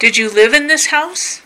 Did you live in this house?